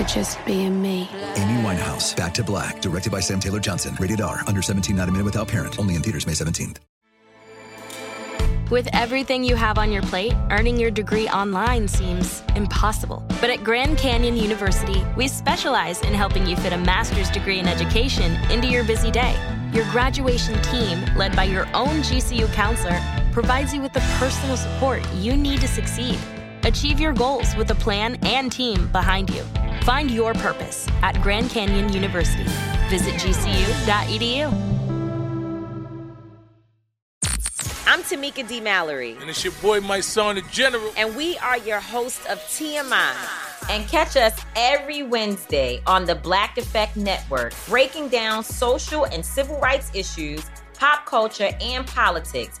for just being me. Amy Winehouse, Back to Black, directed by Sam Taylor Johnson. Rated R, under 17, not a minute without parent. Only in theaters May 17th. With everything you have on your plate, earning your degree online seems impossible. But at Grand Canyon University, we specialize in helping you fit a master's degree in education into your busy day. Your graduation team, led by your own GCU counselor, provides you with the personal support you need to succeed. Achieve your goals with a plan and team behind you. Find your purpose at Grand Canyon University. Visit gcu.edu. I'm Tamika D. Mallory, And it's your boy, Mysonne, the general. and we are your host of TMI. And catch us every Wednesday on the Black Effect Network, breaking down social and civil rights issues, pop culture, and politics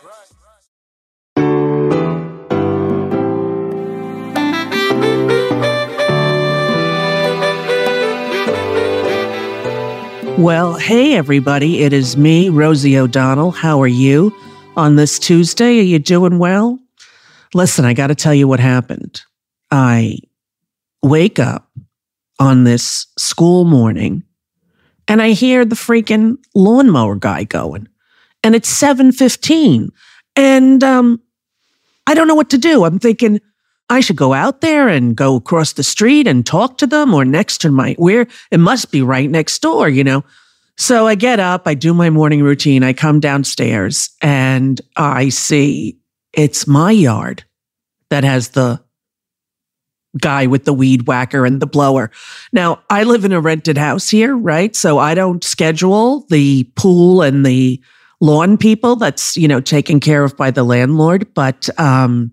Well, hey everybody, it is me, Rosie O'Donnell. How are you on this Tuesday? Are you doing well? Listen, I got to tell you what happened. I wake up on this school morning and I hear the freaking lawnmower guy going. And it's 7:15 and um I don't know what to do. I'm thinking I should go out there and go across the street and talk to them or next to my where it must be right next door, you know. So I get up, I do my morning routine, I come downstairs and I see it's my yard that has the guy with the weed whacker and the blower. Now, I live in a rented house here, right? So I don't schedule the pool and the lawn people that's, you know, taken care of by the landlord, but um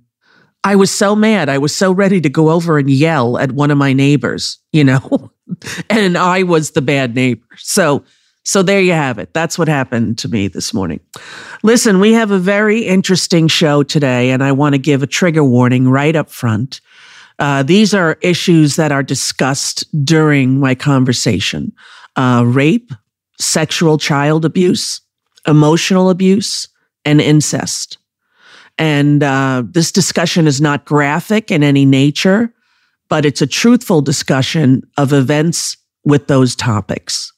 I was so mad. I was so ready to go over and yell at one of my neighbors, you know, and I was the bad neighbor. So, so there you have it. That's what happened to me this morning. Listen, we have a very interesting show today, and I want to give a trigger warning right up front. Uh, these are issues that are discussed during my conversation uh, rape, sexual child abuse, emotional abuse, and incest. And uh, this discussion is not graphic in any nature, but it's a truthful discussion of events with those topics.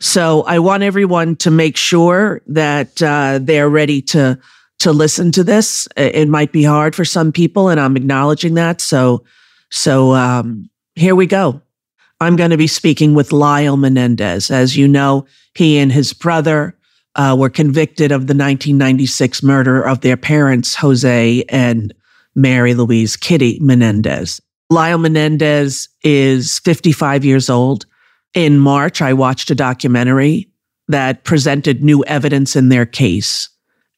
So I want everyone to make sure that uh, they're ready to to listen to this. It might be hard for some people, and I'm acknowledging that. So so um, here we go. I'm going to be speaking with Lyle Menendez. As you know, he and his brother uh, were convicted of the 1996 murder of their parents, Jose and Mary Louise Kitty Menendez. Lyle Menendez is 55 years old. In March, I watched a documentary that presented new evidence in their case.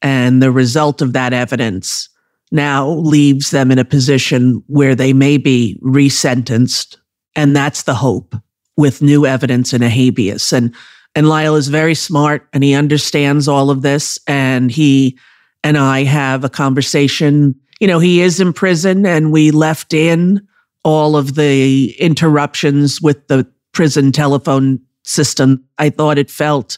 And the result of that evidence now leaves them in a position where they may be resentenced. And that's the hope with new evidence in a habeas. And and Lyle is very smart and he understands all of this. And he and I have a conversation. You know, he is in prison and we left in all of the interruptions with the prison telephone system. I thought it felt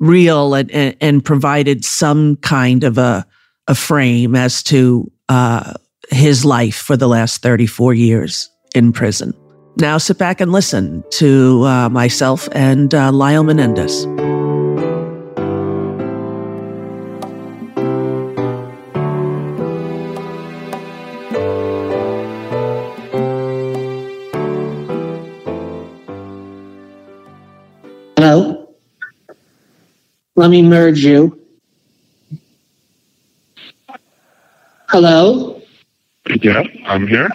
real and, and, and provided some kind of a, a frame as to uh, his life for the last 34 years in prison. Now sit back and listen to uh, myself and uh, Lyle Menendez. Hello? Let me merge you. Hello? Yeah, I'm here.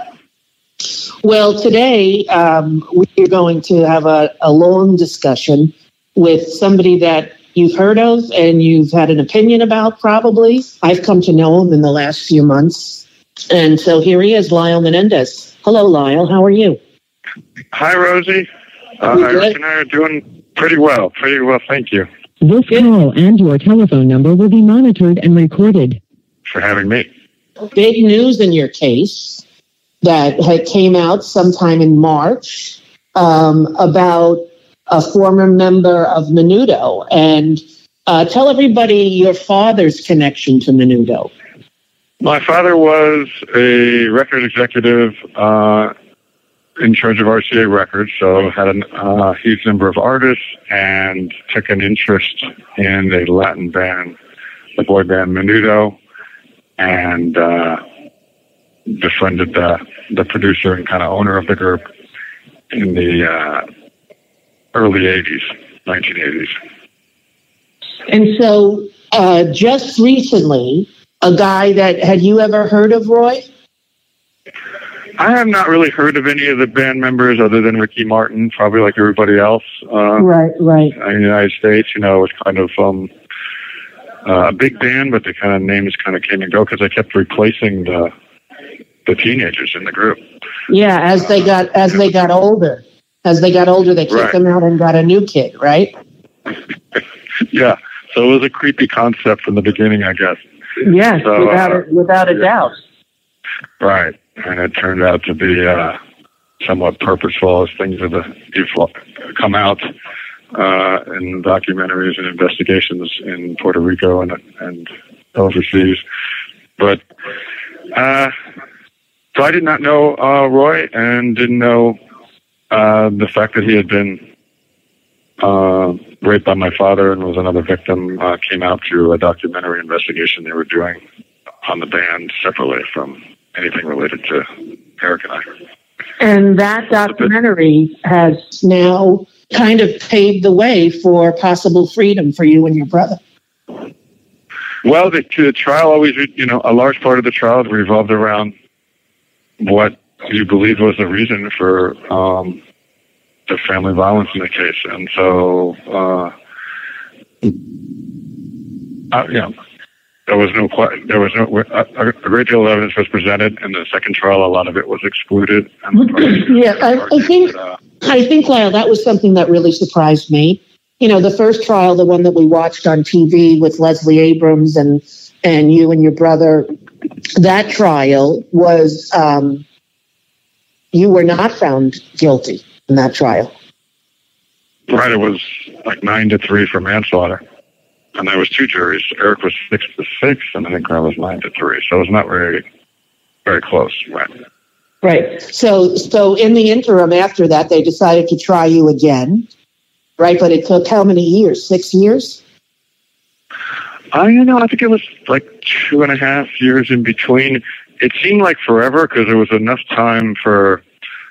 Well, today um, we're going to have a, a long discussion with somebody that you've heard of and you've had an opinion about, probably. I've come to know him in the last few months. And so here he is, Lyle Menendez. Hello, Lyle. How are you? Hi, Rosie. Uh, You Eric and I are doing pretty well. Pretty well, thank you This call and your telephone number will be monitored and recorded. for having me. Big news in your case that had came out sometime in March um, about a former member of Menudo. And uh, tell everybody your father's connection to Menudo. My father was a record executive uh, in charge of RCA Records, so had a uh, huge number of artists and took an interest in a Latin band, the boy band Menudo, and uh, befriended the, the producer and kind of owner of the group in the uh, early 80s, 1980s. And so uh, just recently, a guy that had you ever heard of Roy? I have not really heard of any of the band members other than Ricky Martin, probably like everybody else. Uh, Right, right. in the United States, you know, it was kind of um, uh, a big band, but the kind of names kind of came and go because I kept replacing the the teenagers in the group. Yeah, as they got as they got older, as they got older, they kicked Right. them out and got a new kid, right? Yeah, so it was a creepy concept from the beginning, I guess. Yes, So, without uh, a, without a yeah. doubt. Right, and it turned out to be uh, somewhat purposeful as things have come out uh, in documentaries and investigations in Puerto Rico and and overseas. But uh, so I did not know uh, Roy and didn't know uh, the fact that he had been uh, raped by my father and was another victim. Uh, came out through a documentary investigation they were doing on the band separately from anything related to Eric and I. And that documentary has now kind of paved the way for possible freedom for you and your brother. Well, the, the trial always, you know, a large part of the trial revolved around what you believe was the reason for um, the family violence in the case, and so, uh, uh, you know, there was no, there was no, a, a great deal of evidence was presented. In the second trial, a lot of it was excluded. Yeah, I- I think- uh, I think, Lyle, that was something that really surprised me. You know, the first trial, the one that we watched on TV with Leslie Abrams and and you and your brother, that trial was um, you were not found guilty in that trial. Right, it was like nine to three for manslaughter, and there was two juries. Eric was six to six, and I think I was nine to three. So it was not very, very close. Right. Right. So so in the interim after that, they decided to try you again. Right, but it took how many years? Six years. I you know I think it was like two and a half years in between. It seemed like forever because there was enough time for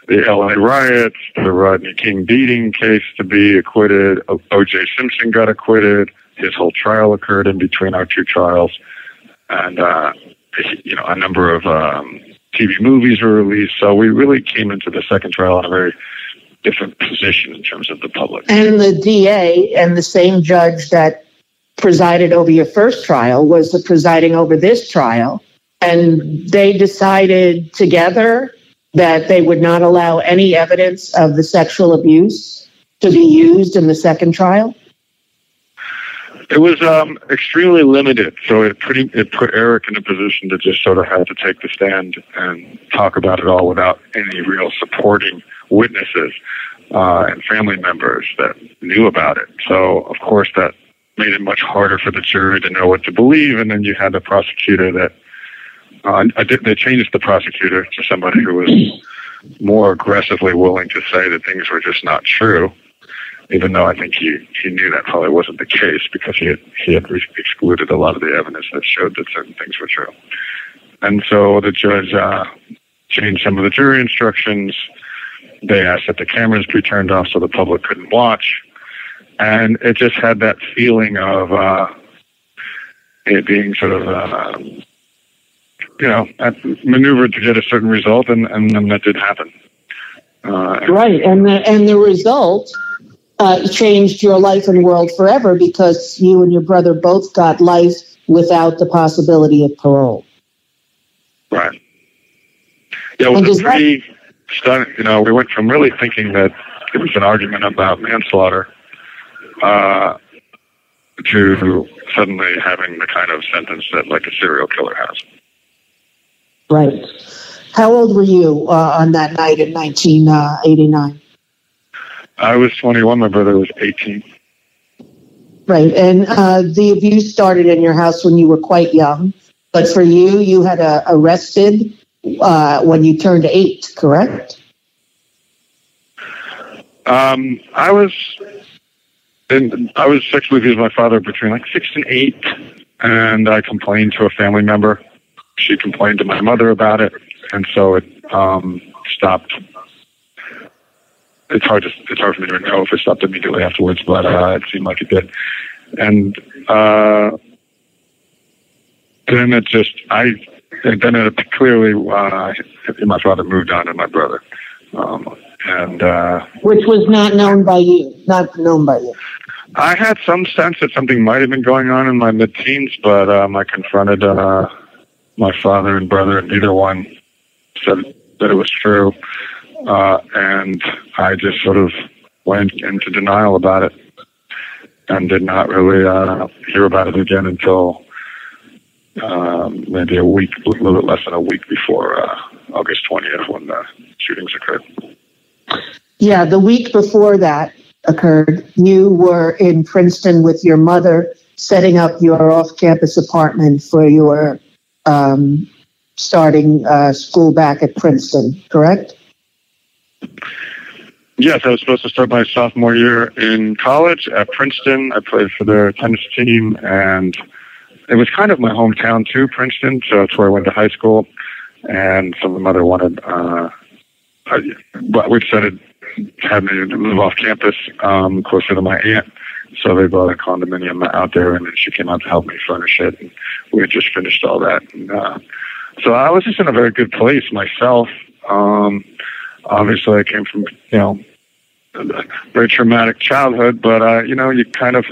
the LA riots, the Rodney King beating case to be acquitted. O- O.J. Simpson got acquitted. His whole trial occurred in between our two trials, and uh, you know a number of um, TV movies were released. So we really came into the second trial in a very different position in terms of the public. And the DA and the same judge that presided over your first trial was the presiding over this trial. And they decided together that they would not allow any evidence of the sexual abuse to be used in the second trial. It was um, extremely limited, so it pretty it put Eric in a position to just sort of have to take the stand and talk about it all without any real supporting witnesses uh, and family members that knew about it. So of course that made it much harder for the jury to know what to believe, and then you had the prosecutor that uh, they changed the prosecutor to somebody who was more aggressively willing to say that things were just not true even though I think he, he knew that probably wasn't the case because he had, he had excluded a lot of the evidence that showed that certain things were true. And so the judge uh, changed some of the jury instructions. They asked that the cameras be turned off so the public couldn't watch. And it just had that feeling of uh, it being sort of, uh, you know, maneuvered to get a certain result, and, and then that did happen. Uh, Right. And the, and the result uh, changed your life and world forever because you and your brother both got life without the possibility of parole. Right. Yeah, it was a that- You know, we went from really thinking that it was an argument about manslaughter uh, to suddenly having the kind of sentence that like a serial killer has. Right. How old were you uh, on that night in 1989? I was 21. My brother was 18. Right. And uh, the abuse started in your house when you were quite young. But for you, you had uh, arrested uh, when you turned eight, correct? Um, I was, in, I was sexually abused by my father between like six and eight, and I complained to a family member. She complained to my mother about it, and so it um, stopped. It's hard to it's hard for me to know if it stopped immediately afterwards, but uh, it seemed like it did. And uh, then it just I and then it clearly uh, my father moved on to my brother, um, and. Uh, Which was not known by you, not known by you. I had some sense that something might have been going on in my mid-teens, but um, I confronted uh, my father and brother, and neither one said that it was true. Uh, and I just sort of went into denial about it and did not really uh, hear about it again until um, maybe a week, a little bit less than a week before uh, August 20th when the shootings occurred. Yeah, the week before that occurred, you were in Princeton with your mother setting up your off campus apartment for your um, starting uh, school back at Princeton, correct? Yes, I was supposed to start my sophomore year in college at Princeton. I played for their tennis team, and it was kind of my hometown too, Princeton. So that's where I went to high school. And so my mother wanted, uh, I, but we decided to have me move off campus, um, closer to my aunt. So they bought a condominium out there, and then she came out to help me furnish it. And we had just finished all that. And, uh, so I was just in a very good place myself. Um, obviously, I came from, you know, a very traumatic childhood, but, uh, you know, you kind of,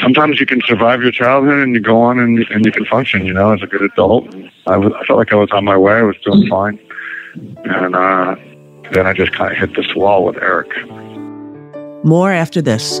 sometimes you can survive your childhood and you go on and, and you can function, you know, as a good adult. I, was, I felt like I was on my way. I was doing fine. And uh, then I just kind of hit this wall with Eric. More after this.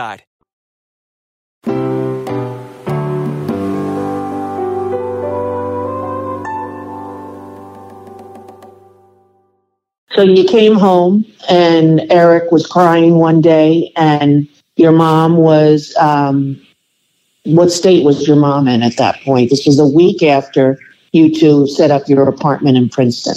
So you came home and Eric was crying one day and your mom was, um, what state was your mom in at that point? This was a week after you two set up your apartment in Princeton.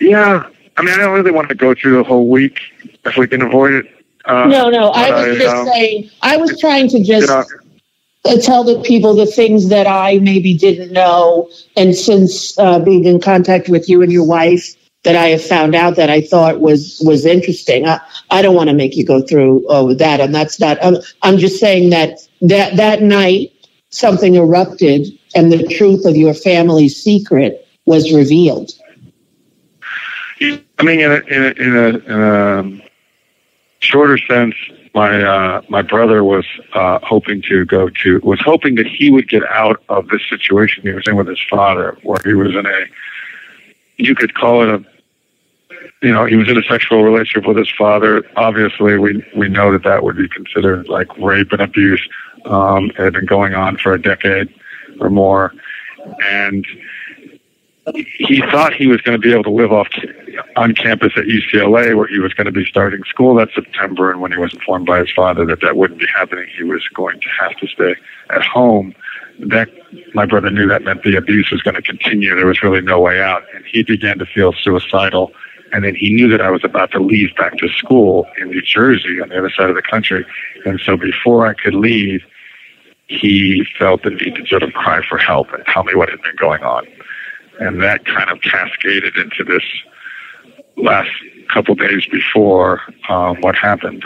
Yeah. I mean, I don't really want to go through the whole week if we can avoid it. Uh, no, no, I was I, just um, saying, I was trying to just uh, tell the people the things that I maybe didn't know. And since uh, being in contact with you and your wife, that I have found out that I thought was was interesting. I, I don't want to make you go through oh that, and that's not. I'm, I'm just saying that that that night something erupted, and the truth of your family's secret was revealed. I mean, in a, in a, in a, in a shorter sense, my uh, my brother was uh, hoping to go to was hoping that he would get out of this situation he was in with his father, where he was in a you could call it a you know he was in a sexual relationship with his father. Obviously, we we know that that would be considered like rape and abuse. Um, it had been going on for a decade or more, and he thought he was going to be able to live off on campus at UCLA where he was going to be starting school that September. And when he was informed by his father that that wouldn't be happening, he was going to have to stay at home. That my brother knew that meant the abuse was going to continue. There was really no way out, and he began to feel suicidal. And then he knew that I was about to leave back to school in New Jersey on the other side of the country. And so before I could leave, he felt the need to sort of cry for help and tell me what had been going on and that kind of cascaded into this last couple days before um, what happened.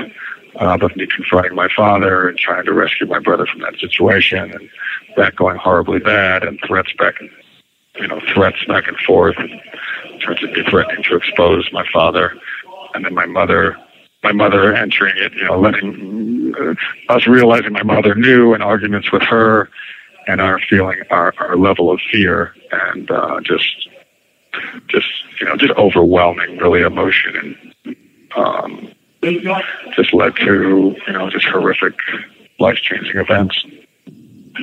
Uh, of me confronting my father and trying to rescue my brother from that situation and that going horribly bad and threats back and you know threats back and forth and to be threatening to expose my father and then my mother my mother entering it you know letting uh, us realizing my mother knew and arguments with her and our feeling our, our level of fear and uh, just just you know just overwhelming really emotion and um, just led to you know just horrific life changing events.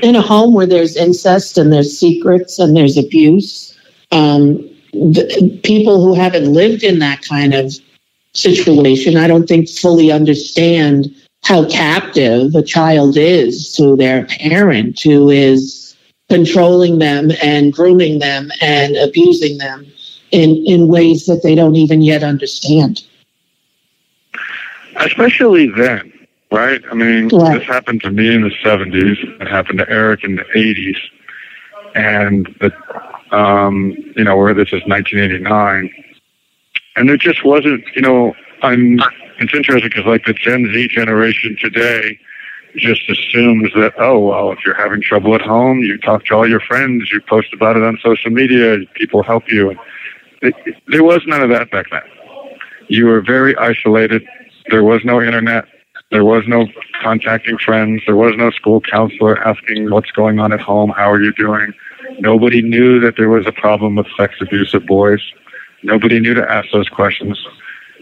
In a home where there's incest and there's secrets and there's abuse, um, the, people who haven't lived in that kind of situation, I don't think fully understand how captive a child is to their parent who is controlling them and grooming them and abusing them in, in ways that they don't even yet understand. Especially then, right? I mean, right. this happened to me in the 70s. It happened to Eric in the 80s. And, the, um, you know, where this is 1989. And there just wasn't, you know, I'm it's interesting because like the Gen Z generation today just assumes that oh well if you're having trouble at home you talk to all your friends you post about it on social media people help you. And there was none of that back then. You were very isolated. There was no internet. There was no contacting friends. There was no school counselor asking what's going on at home how are you doing? Nobody knew that there was a problem with sex abuse of boys. Nobody knew to ask those questions.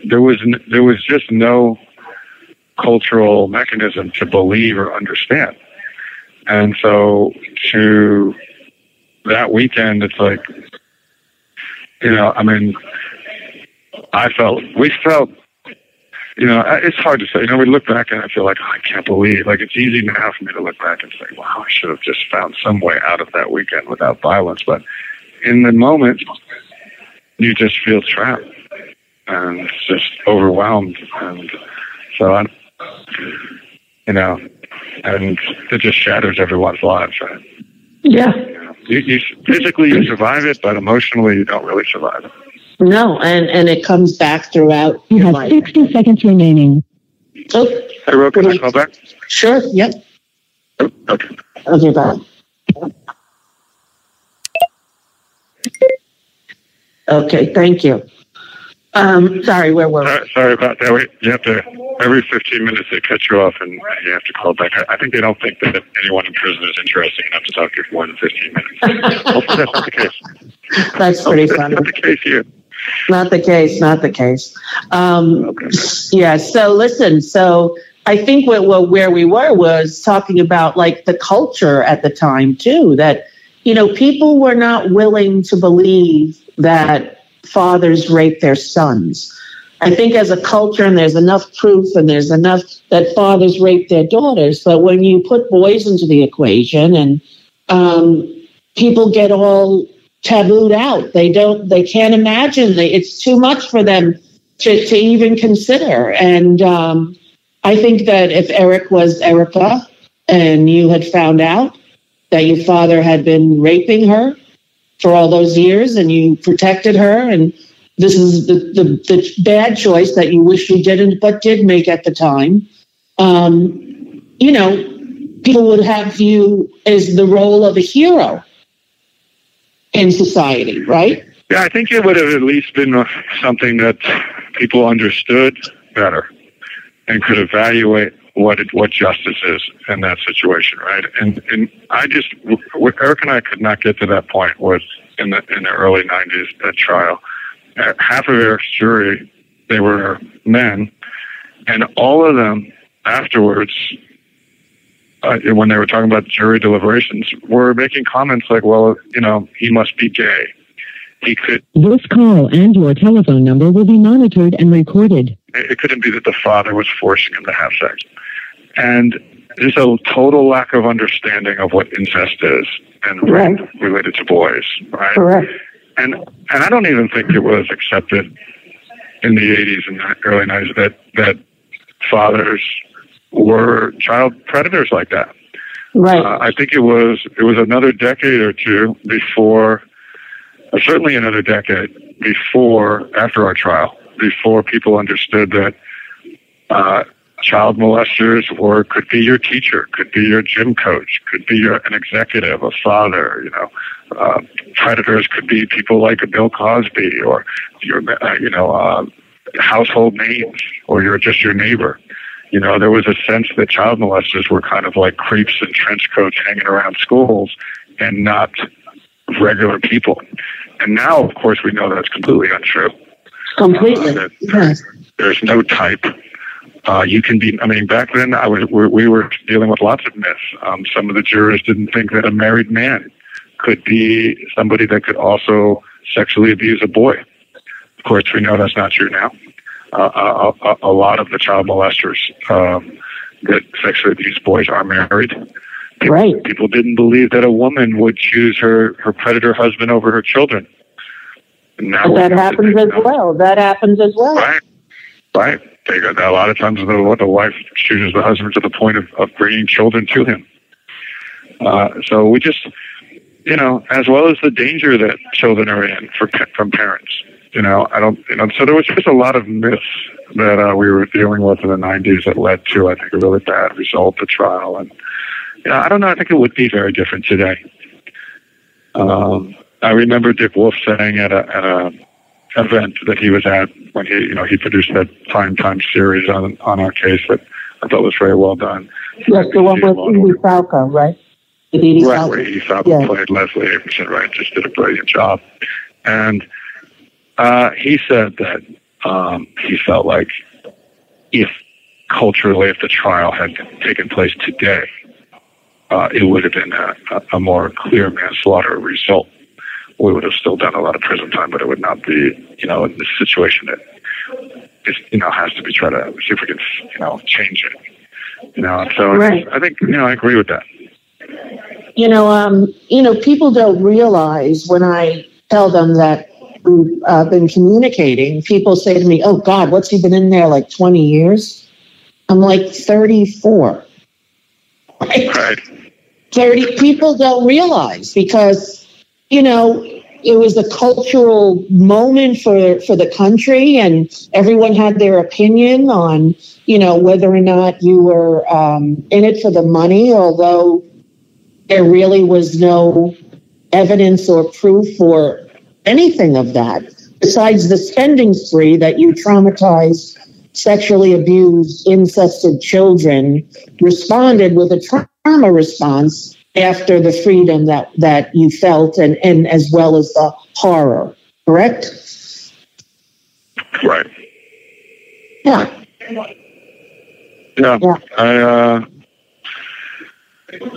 There was there was just no cultural mechanism to believe or understand. And so to that weekend, it's like, you know, I mean, I felt, we felt, you know, it's hard to say. You know, we look back and I feel like, oh, I can't believe, like, it's easy now for me to look back and say, wow, I should have just found some way out of that weekend without violence. But in the moment, you just feel trapped and just overwhelmed. And so I, you know, and it just shatters everyone's lives, right? Yeah. You, you, you physically you survive it, but emotionally you don't really survive it. No, and and it comes back throughout. You have life. sixty seconds remaining. Oh, Hey, Ro, can I call back? sure. Yep. Oh, okay. Okay, bye. Okay, thank you. Um, sorry, where were we? Sorry, sorry about that. We, you have to every 15 minutes they cut you off and you have to call back. I, I think they don't think that anyone in prison is interesting enough to talk to you for more than 15 minutes. Hopefully that's not the case. That's pretty Hopefully funny. That's not the case here. Not the case, not the case. Um, yeah, so listen, so I think what, what, where we were was talking about like the culture at the time too, that, you know, people were not willing to believe that fathers rape their sons. I think as a culture, and there's enough proof and there's enough that fathers rape their daughters, but when you put boys into the equation and um, people get all tabooed out, they don't, they can't imagine. They, it's too much for them to, to even consider. And um, I think that if Eric was Erica and you had found out that your father had been raping her for all those years and you protected her and this is the, the, the bad choice that you wish you didn't but did make at the time. Um, you know people would have you as the role of a hero in society right? Yeah, I think it would have at least been something that people understood better and could evaluate what it, what justice is in that situation, right? And and I just Eric and I could not get to that point was in the in the early '90s at trial. Uh, half of Eric's jury, they were men, and all of them afterwards, uh, when they were talking about jury deliberations, were making comments like, "Well, you know, he must be gay." He could This call and your telephone number will be monitored and recorded. it couldn't be that the father was forcing him to have sex. And there's a total lack of understanding of what incest is and rape related to boys, right? Correct. And and I don't even think it was accepted in the 80s and early 90s that that fathers were child predators like that. right Uh, I think it was it was another decade or two before, uh, certainly another decade before after our trial, before people understood that uh, child molesters or could be your teacher, could be your gym coach, could be your, an executive, a father. You know, uh, predators could be people like a Bill Cosby or your uh, you know uh, household names or you're just your neighbor. You know, there was a sense that child molesters were kind of like creeps in trench coats hanging around schools and not regular people. And now, of course, we know that's completely untrue. completely Uh, yes. there's no type. Uh, you can be. I mean, back then, I was. We, we were dealing with lots of myths. Um, some of the jurors didn't think that a married man could be somebody that could also sexually abuse a boy. Of course, we know that's not true now. Uh, a, a, a lot of the child molesters um, that sexually abuse boys are married. People, Right. people didn't believe that a woman would choose her, her predator husband over her children. Now But that happens as know. well that happens as well Right. Right. They a lot of times the, the wife chooses the husband to the point of, of bringing children to him. Uh, so we just, you know, as well as the danger that children are in for from parents. You know, I don't, you know, so there was just a lot of myths that uh, we were dealing with in the 90s that led to, I think, a really bad result, the trial. And, you know, I don't know, I think it would be very different today. Um, I remember Dick Wolf saying at a, at a event that he was at when he, you know, he produced that prime time series on on our case that I thought was very well done. yes the one with Edie Falco right Edie Right, Falco. where Edie Falco Yeah. played Leslie Abramson, right? Just did a brilliant job. And uh, he said that um, he felt like if culturally, if the trial had taken place today, uh, it would have been a, a, a more clear manslaughter result. We would have still done a lot of prison time, but it would not be, you know, in this situation that is, you know, has to be try to see if we can, you know, change it. You know, so Right. I think, you know, I agree with that. you know, um, you know, people don't realize when I tell them that we've uh, been communicating. People say to me, "Oh God, what's he been in there like twenty years?" I'm like thirty-four. Right. Thirty. People don't realize because you know it was a cultural moment for for the country, and everyone had their opinion on you know whether or not you were um, in it for the money, although there really was no evidence or proof or anything of that besides the spending spree that you traumatized sexually abused incested children responded with a trauma response after the freedom that that you felt and and as well as the horror correct Right. yeah Yeah. I uh,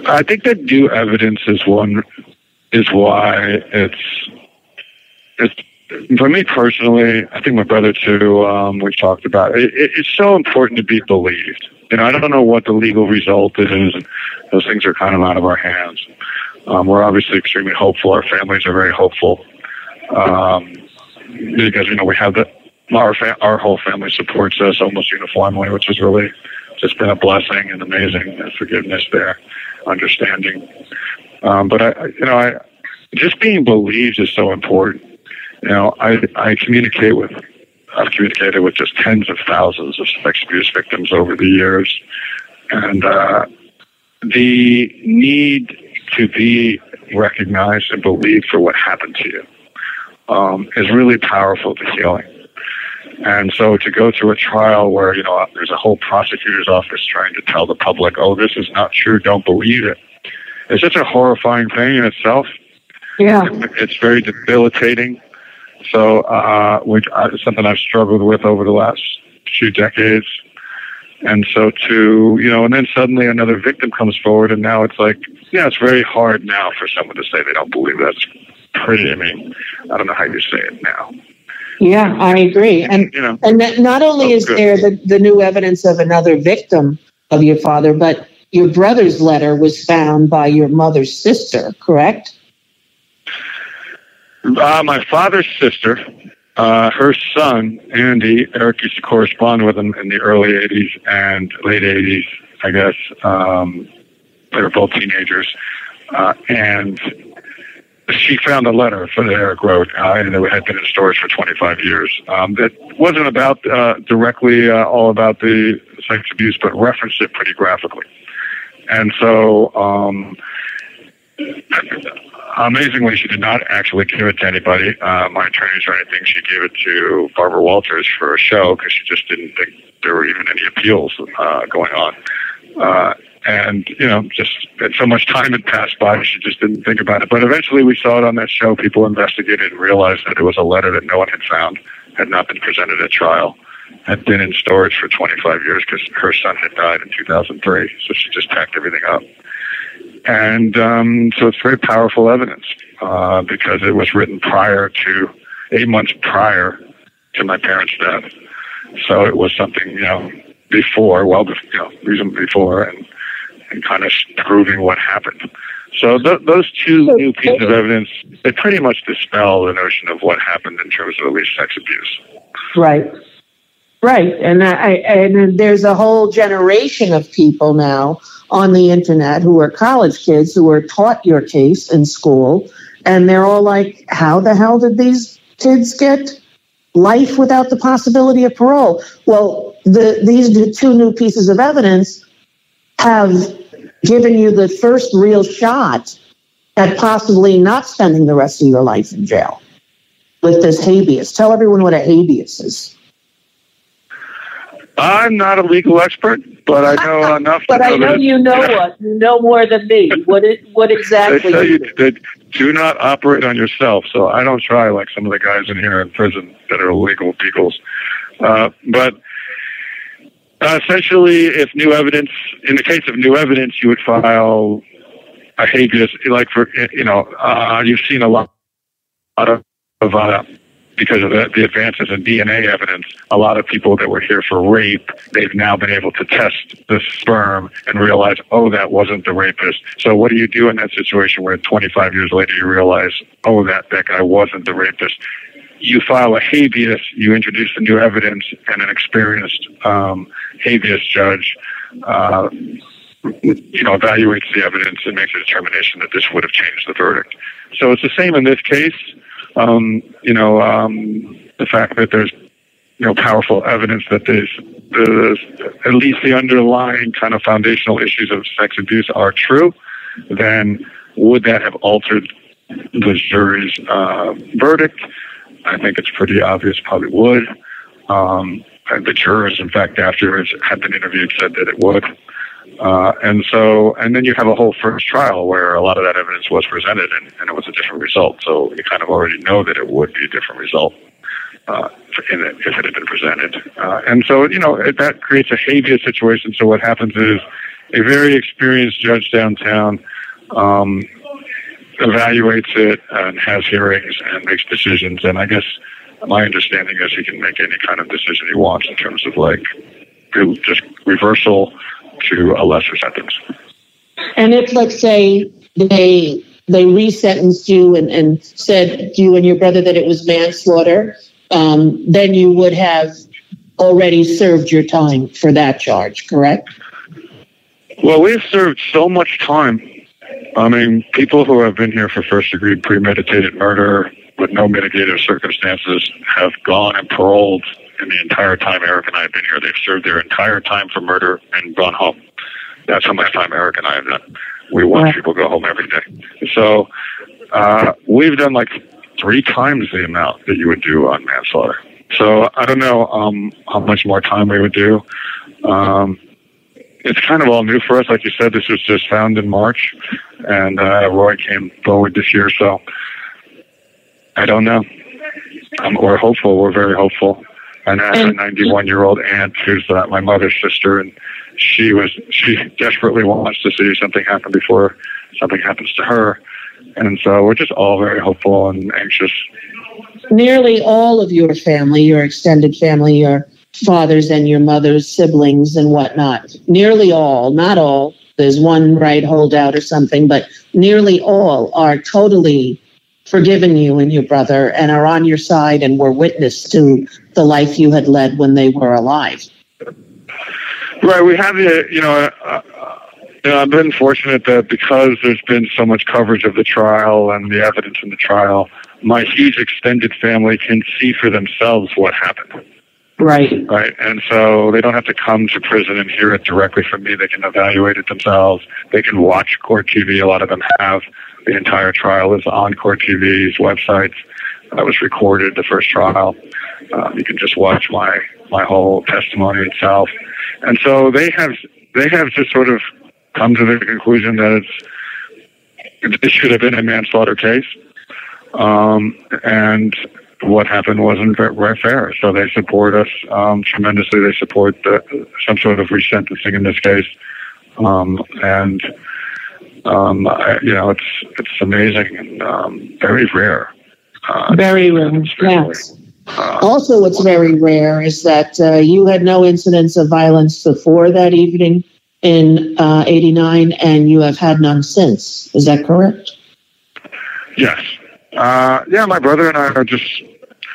I think that new evidence is one is why it's it's for me personally. I think my brother too. Um, we talked about it, it. It's so important to be believed. You know, I don't know what the legal result is. Those things are kind of out of our hands. Um, we're obviously extremely hopeful. Our families are very hopeful um, because you know we have the our fa- our whole family supports us almost uniformly, which has really just been a blessing and amazing forgiveness there, understanding. Um, but I- you know, I just being believed is so important. You know, I I communicate with I've communicated with just tens of thousands of sex abuse victims over the years, and uh, the need to be recognized and believed for what happened to you um, is really powerful to healing. And so to go through a trial where, you know, there's a whole prosecutor's office trying to tell the public, oh, this is not true, don't believe it. It's such a horrifying thing in itself. Yeah. It's very debilitating. So, uh, which uh, is something I've struggled with over the last few decades. And so to, you know, and then suddenly another victim comes forward and now it's like, yeah, it's very hard now for someone to say they don't believe that's pretty, I mean, I don't know how you say it now. Yeah, I agree. And You know, and that not only is good. there the, the new evidence of another victim of your father, but your brother's letter was found by your mother's sister, correct? Uh, my father's sister, uh, her son, Andy, Eric used to correspond with him in the early 80s and late 80s, I guess. Um, they were both teenagers. Uh, and she found a letter that Eric wrote, uh, and it had been in storage for 25 years. Um, that wasn't about uh, directly uh, all about the sex abuse, but referenced it pretty graphically. And so, um, amazingly, she did not actually give it to anybody, uh, my attorneys or anything. She gave it to Barbara Walters for a show because she just didn't think there were even any appeals uh, going on. Uh, and, you know, just so much time had passed by, she just didn't think about it. But eventually we saw it on that show. People investigated and realized that it was a letter that no one had found, had not been presented at trial, had been in storage for 25 years because her son had died in 2003. So she just packed everything up. And um, so it's very powerful evidence uh, because it was written prior to, eight months prior to my parents' death. So it was something, you know, before, well, you know, reason before, and, and kind of proving what happened. So th- those two new pieces of evidence, they pretty much dispel the notion of what happened in terms of at least sex abuse. Right. Right. And I and there's a whole generation of people now on the internet who are college kids who were taught your case in school and they're all like, How the hell did these kids get life without the possibility of parole? Well, the these two new pieces of evidence have given you the first real shot at possibly not spending the rest of your life in jail with this habeas. Tell everyone what a habeas is. I'm not a legal expert, but I know enough. But to I know that- you know what you know more than me. What it what They exactly? tell you that do not operate on yourself. So I don't try like some of the guys in here in prison that are illegal beagles. Uh, but uh, essentially, if new evidence, in the case of new evidence, you would file a habeas, like for you know, uh, you've seen a lot, lot of, of uh, because of the, the advances in DNA evidence, a lot of people that were here for rape, they've now been able to test the sperm and realize, oh, that wasn't the rapist. So what do you do in that situation where 25 years later you realize, oh, that, that guy wasn't the rapist? You file a habeas, you introduce the new evidence, and an experienced um, habeas judge uh, you know, evaluates the evidence and makes a determination that this would have changed the verdict. So it's the same in this case. Um, you know, um, the fact that there's you know powerful evidence that there's, there's at least the underlying kind of foundational issues of sex abuse are true, then would that have altered the jury's uh, verdict? I think it's pretty obvious, probably would. Um, the jurors, in fact, afterwards had been interviewed, said that it would. Uh, and so, and then you have a whole first trial where a lot of that evidence was presented and, and it was a different result. So you kind of already know that it would be a different result uh, it, if it had been presented. Uh, and so, you know, it, that creates a habeas situation. So what happens is a very experienced judge downtown um, evaluates it and has hearings and makes decisions. And I guess my understanding is he can make any kind of decision he wants in terms of like just reversal to a lesser sentence. And if, let's say, they they resentenced you and, and said you and your brother that it was manslaughter, um, then you would have already served your time for that charge, correct? Well, we've served so much time. I mean, people who have been here for first degree premeditated murder with no mitigative circumstances have gone and paroled in the entire time Eric and I have been here. They've served their entire time for murder and gone home. That's how much time Eric and I have done. We watch people go home every day. So uh, we've done like three times the amount that you would do on manslaughter. So I don't know um, how much more time we would do. Um, it's kind of all new for us. Like you said, this was just found in March, and uh, Roy came forward this year. So I don't know. Um, we're hopeful. We're very hopeful. And I have a 91 year old aunt who's uh, my mother's sister, and she was she desperately wants to see something happen before something happens to her. And so we're just all very hopeful and anxious. Nearly all of your family, your extended family, your fathers and your mother's siblings and whatnot, nearly all, not all, there's one right holdout or something, but nearly all are totally forgiven you and your brother and are on your side and were witness to the life you had led when they were alive. Right. We have the, you know, uh, you know, I've been fortunate that because there's been so much coverage of the trial and the evidence in the trial, my huge extended family can see for themselves what happened. Right. Right. And so they don't have to come to prison and hear it directly from me. They can evaluate it themselves. They can watch court TV. A lot of them have. The entire trial is on court TV's websites. I was recorded, the first trial. Um, you can just watch my, my whole testimony itself. And so they have, they have just sort of come to the conclusion that it's, it should have been a manslaughter case. Um, and what happened wasn't very fair. So they support us um, tremendously. They support the, some sort of resentencing in this case. Um, and um, I, you know, it's it's amazing and um, very rare. Uh, very rare. Yes. Uh, also, what's very rare is that uh, you had no incidents of violence before that evening in '89, uh, and you have had none since. Is that correct? Yes. Uh, yeah, my brother and I are just.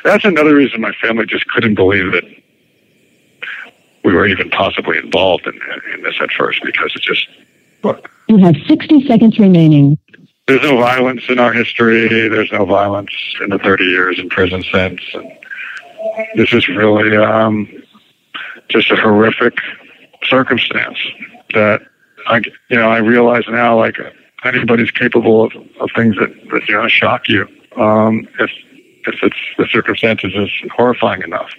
That's another reason my family just couldn't believe that we were even possibly involved in, in this at first because it just you have 60 seconds remaining. There's no violence in our history. There's no violence in the 30 years in prison since. And this is really um, just a horrific circumstance that I, you know, I realize now, like anybody's capable of, of things that, that you know shock you. Um, if if it's the circumstances is horrifying enough.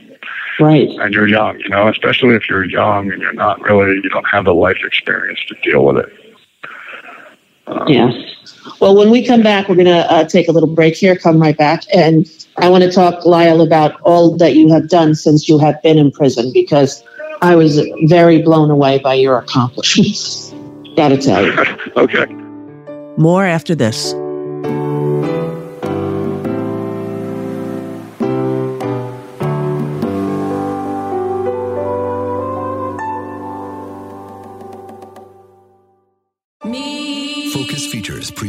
Right. And you're young, you know, especially if you're young and you're not really, you don't have the life experience to deal with it. Um, yes. Well, when we come back, we're going to uh, take a little break here, come right back. And I want to talk, Lyle, about all that you have done since you have been in prison because I was very blown away by your accomplishments. Got to tell you. okay. More after this.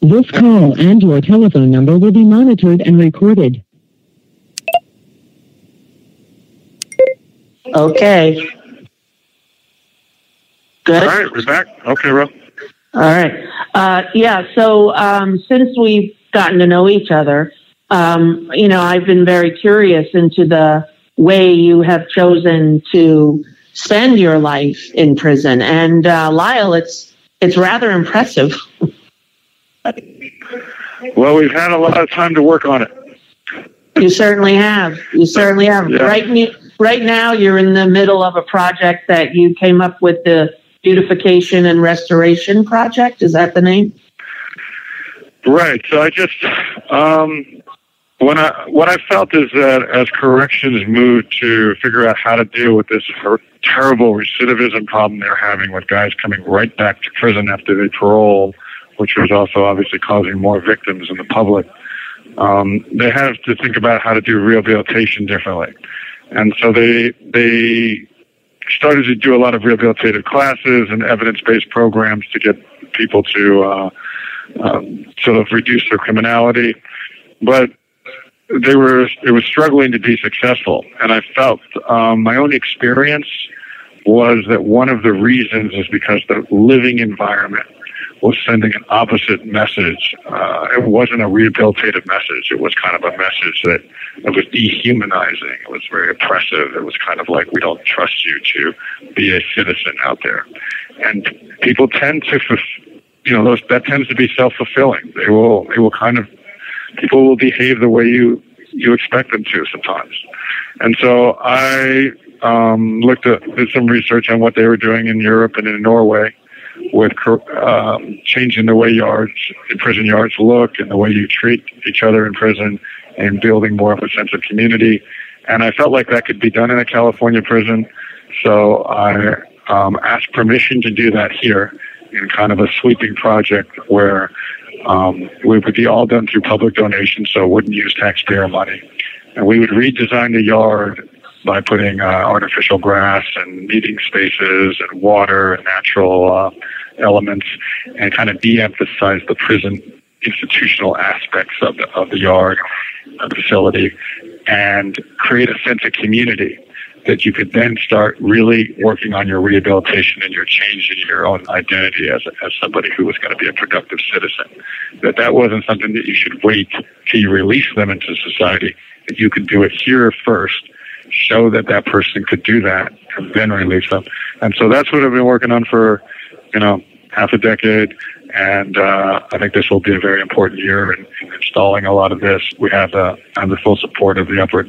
This call and your telephone number will be monitored and recorded. Okay. Good. All right, we're back. Okay, Ro. All right. Uh, yeah. So um, since we've gotten to know each other, um, you know, I've been very curious into the way you have chosen to spend your life in prison. And uh, Lyle, it's it's rather impressive. Well, we've had a lot of time to work on it. You certainly have. You certainly have. Yeah. Right, right now, you're in the middle of a project that you came up with the beautification and restoration project. Is that the name? Right. So I just um, when I what I felt is that as corrections moved to figure out how to deal with this terrible recidivism problem they're having with guys coming right back to prison after they parole, which was also obviously causing more victims in the public. Um, they have to think about how to do rehabilitation differently, and so they they started to do a lot of rehabilitative classes and evidence-based programs to get people to uh, um, sort of reduce their criminality, but they were it was struggling to be successful, and I felt um, my own experience was that one of the reasons is because the living environment was sending an opposite message. Uh, it wasn't a rehabilitative message. It was kind of a message that it was dehumanizing. It was very oppressive. It was kind of like, we don't trust you to be a citizen out there. And people tend to, you know, those, that tends to be self-fulfilling. They will, they will kind of, people will behave the way you, you expect them to sometimes. And so I um, looked at did some research on what they were doing in Europe and in Norway with um, changing the way yards, prison yards look and the way you treat each other in prison and building more of a sense of community. And I felt like that could be done in a California prison. So I um, asked permission to do that here in kind of a sweeping project where um, we would be all done through public donations, so wouldn't use taxpayer money. And we would redesign the yard by putting uh, artificial grass and meeting spaces and water and natural uh, elements and kind of de-emphasize the prison institutional aspects of the, of the yard the facility and create a sense of community that you could then start really working on your rehabilitation and your change in your own identity as, as somebody who was going to be a productive citizen. That that wasn't something that you should wait till you release them into society. That you could do it here first show that that person could do that and then release them. And so that's what I've been working on for, you know, half a decade. And uh, I think this will be a very important year in, in installing a lot of this. We have the, have the full support of the upper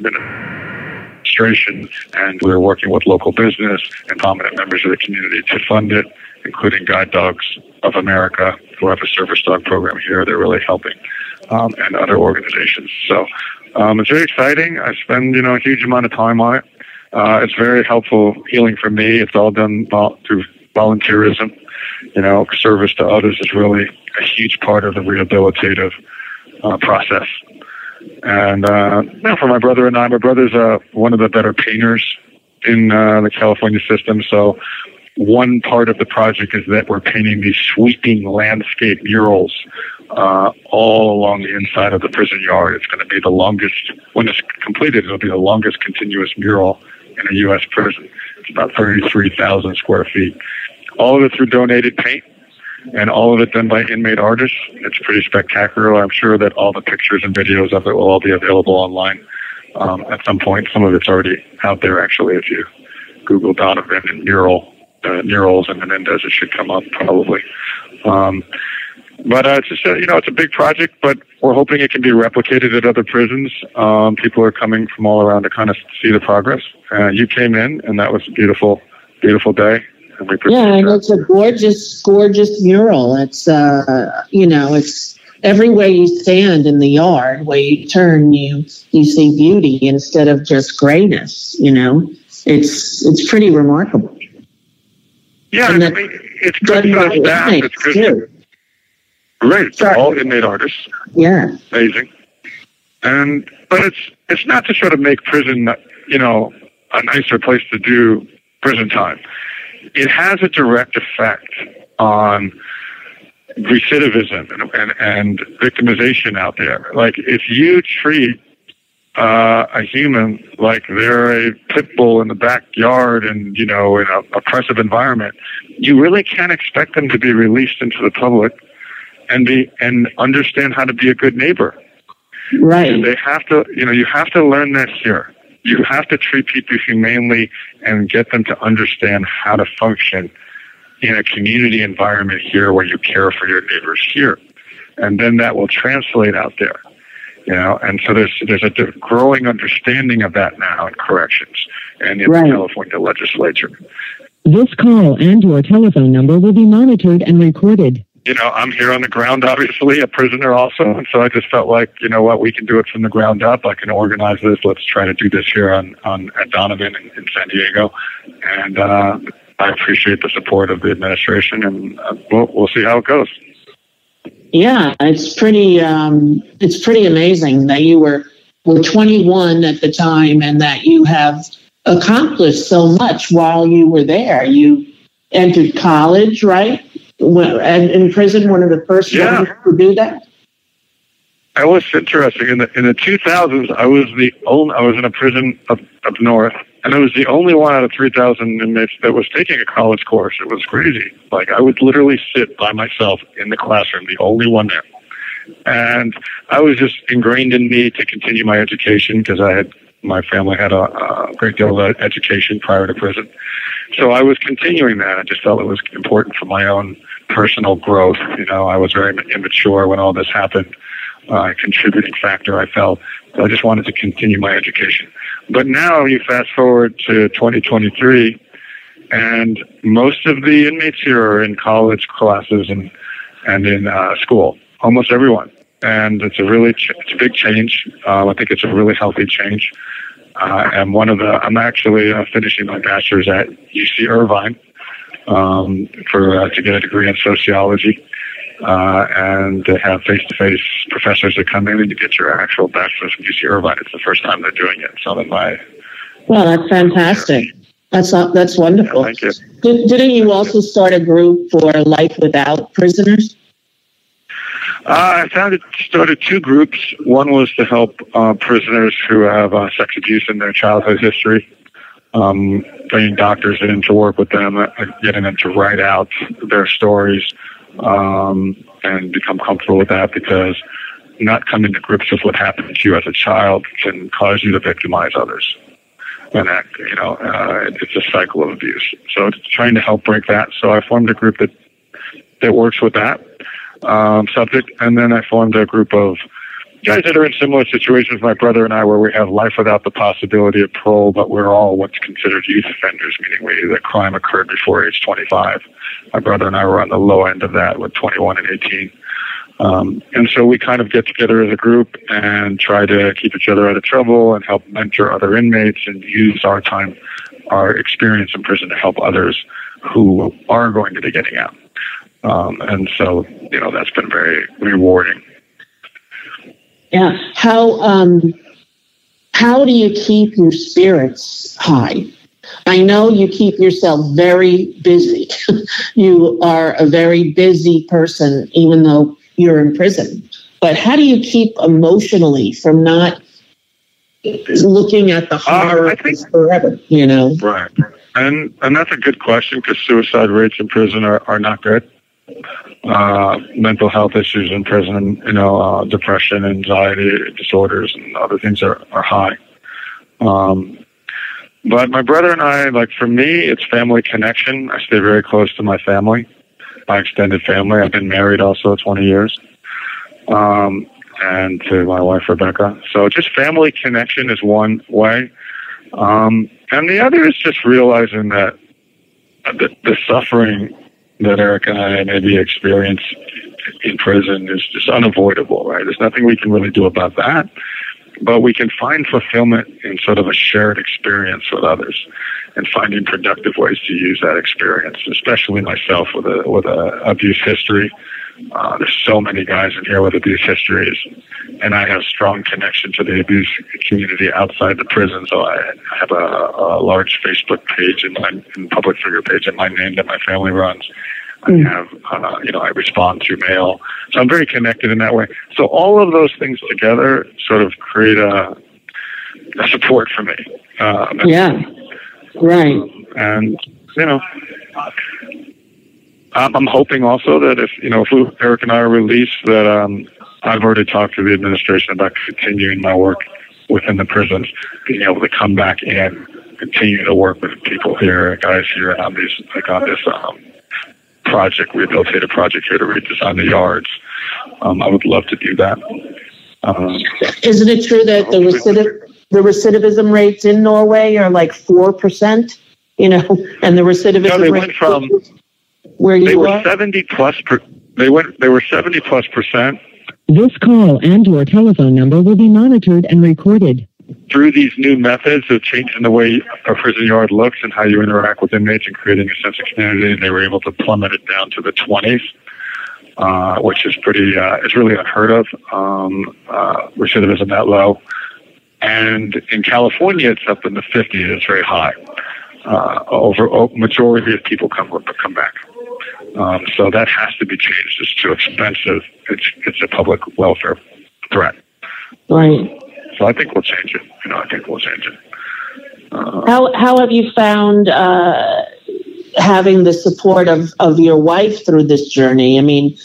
administration and we're working with local business and prominent members of the community to fund it, including Guide Dogs of America, who have a service dog program here. They're really helping, um, and other organizations. So um, it's very exciting. I spend you know a huge amount of time on it. Uh, it's very helpful healing for me. It's all done through volunteerism. You know, service to others is really a huge part of the rehabilitative uh, process. And uh, know, for my brother and I, my brother's uh, one of the better painters in uh, the California system. So one part of the project is that we're painting these sweeping landscape murals uh, all along the inside of the prison yard. It's going to be the longest, when it's completed, it'll be the longest continuous mural in a U.S. prison. It's about 33,000 square feet. All of it through donated paint and all of it done by inmate artists. It's pretty spectacular. I'm sure that all the pictures and videos of it will all be available online um, at some point. Some of it's already out there, actually. If you Google Donovan and mural, uh, murals and Menendez, it should come up probably. Um, but uh, it's just a, you know it's a big project, but we're hoping it can be replicated at other prisons. Um, people are coming from all around to kind of see the progress. Uh, you came in, and that was a beautiful, beautiful day. And we Yeah, and it's a gorgeous, gorgeous mural. It's uh, you know, it's everywhere you stand in the yard, where you turn, you you see beauty instead of just grayness. You know, it's it's pretty remarkable. Yeah, I mean, it's good staff. It's good. too. Great, all inmate artists. Yeah. amazing. And but it's it's not to sort of make prison, you know, a nicer place to do prison time. It has a direct effect on recidivism and, and, and victimization out there. Like if you treat uh, a human like they're a pit bull in the backyard and you know in a oppressive environment, you really can't expect them to be released into the public and be and understand how to be a good neighbor. Right. And they have to, you know, you have to learn this here. You have to treat people humanely and get them to understand how to function in a community environment here where you care for your neighbors here. And then that will translate out there. You know, and so there's there's a growing understanding of that now in corrections and in Right. the California legislature. This call and your telephone number will be monitored and recorded. You know, I'm here on the ground, obviously, a prisoner also. And so I just felt like, you know what, we can do it from the ground up. I can organize this. Let's try to do this here on, on at Donovan in, in San Diego. And uh, I appreciate the support of the administration, and uh, we'll, we'll see how it goes. Yeah, it's pretty um, it's pretty amazing that you were were 21 at the time and that you have accomplished so much while you were there. You entered college, right? And in prison, one of the first Yeah. ones to do that. It was interesting. In the in the 2000s, I was the only. I was in a prison up up north, and I was the only one out of 3,000 inmates that was taking a college course. It was crazy. Like I would literally sit by myself in the classroom, the only one there, and I was just ingrained in me to continue my education because I had my family had a, a great deal of education prior to prison. So I was continuing that. I just felt it was important for my own personal growth. You know, I was very immature when all this happened uh, contributing factor, I felt. So I just wanted to continue my education. But now you fast forward to 2023, and most of the inmates here are in college classes and, and in uh, school, almost everyone. And it's a really ch- it's a big change. Uh, I think it's a really healthy change. Uh, and one of the I'm actually uh, finishing my bachelor's at UC Irvine um, for uh, to get a degree in sociology uh, and they have face-to-face professors that come in and you get your actual bachelor's from UC Irvine. It's the first time they're doing it. So in my Well, that's fantastic. That's not, that's wonderful. thank you. Did, didn't you also start a group for life without prisoners? Uh, I founded started two groups. One was to help uh, prisoners who have uh, sex abuse in their childhood history. Um, bringing doctors in to work with them, uh, getting them to write out their stories, um, and become comfortable with that because not coming to grips with what happened to you as a child can cause you to victimize others. And that, you know, uh, it's a cycle of abuse. So it's trying to help break that. So I formed a group that that works with that um, subject, and then I formed a group of guys that are in similar situations, my brother and I, where we have life without the possibility of parole, but we're all what's considered youth offenders, meaning we the crime occurred before age 25. My brother and I were on the low end of that with 21 and 18. Um, and so we kind of get together as a group and try to keep each other out of trouble and help mentor other inmates and use our time, our experience in prison to help others who are going to be getting out. Um, and so, you know, that's been very rewarding. Yeah. How um how do you keep your spirits high? I know you keep yourself very busy. you are a very busy person, even though you're in prison. But how do you keep emotionally from not looking at the horror uh, think, forever? You know, right? And and that's a good question because suicide rates in prison are, are not good uh, mental health issues in prison, you know, uh, depression, anxiety disorders, and other things are, are high. Um, but my brother and I, like for me, it's family connection. I stay very close to my family, my extended family. I've been married also 20 years, um, and to my wife Rebecca. So just family connection is one way, um, and the other is just realizing that the, the suffering that Eric and I maybe experience in prison is just unavoidable, right? There's nothing we can really do about that, but we can find fulfillment in sort of a shared experience with others and finding productive ways to use that experience, especially myself with a with a abuse history. Uh, there's so many guys in here with abuse histories, and I have strong connection to the abuse community outside the prison. So I, have a, a large Facebook page and my and public figure page in my name that my family runs. I hmm. have, uh, you know, I respond through mail. So I'm very connected in that way. So all of those things together sort of create a, a support for me. Uh, yeah. Right. And, you know, I'm hoping also that if, you know, if Eric and I are released, that um, I've already talked to the administration about continuing my work within the prisons, being able to come back and continue to work with people here, guys here on these, like on this um, project, rehabilitative project here to redesign the yards. Um, I would love to do that. Um, Isn't it true that the recidiv- the recidivism rates in Norway are like four percent? You know, and the recidivism no, they went from where you they were are? seventy plus. Per, they went. They were seventy plus percent. This call and your telephone number will be monitored and recorded through these new methods of changing the way a prison yard looks and how you interact with inmates and creating a sense of community, they were able to plummet it down to the 20s, uh, which is pretty, uh, it's really unheard of. Um, uh, recidivism that low. And in California, it's up in the 50s. It's very high. Uh, over oh, majority of people come come back. Um, so that has to be changed. It's too expensive. It's it's a public welfare threat. Right. So I think we'll change it. You know, I think we'll change it. Uh, how how have you found uh, having the support of of your wife through this journey? I mean,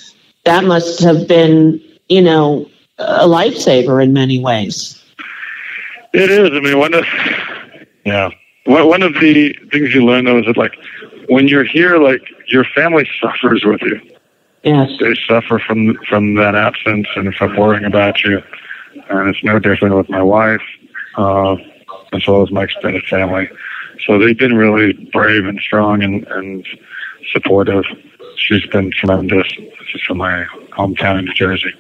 that must have been you know a lifesaver in many ways. It is. I mean, one of yeah, one one of the things you learn though is that like when you're here, like your family suffers with you. Yes, they suffer from from that absence and from worrying about you and it's no different with my wife, uh, as well as my extended family. So they've been really brave and strong and, and supportive. She's been tremendous. She's from my hometown in New Jersey.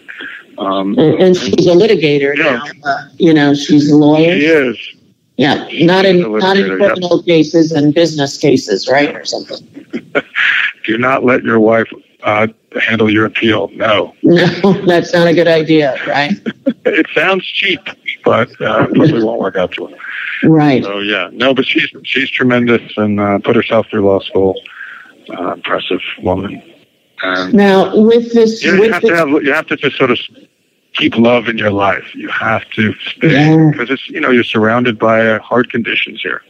Um, and, and, she's a litigator now. Uh, you know, she's a lawyer. She is. Yeah, not in not in criminal yep. cases and business cases, right, or something. Do not let your wife uh, handle your appeal. No. No, that's not a good idea, right? it sounds cheap, but uh, probably won't work out too well. Right. So yeah, no, but she's she's tremendous and uh, put herself through law school. Uh, impressive woman. Now with this, you, with have this, to have you have to just sort of keep love in your life. You have to stay because yeah. it's you know you're surrounded by hard conditions here.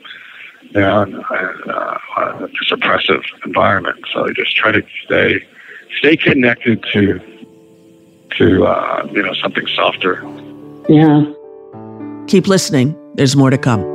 You know, and, and uh, uh, this oppressive environment. So you just try to stay stay connected to to uh, you know something softer. Yeah. Keep listening. There's more to come.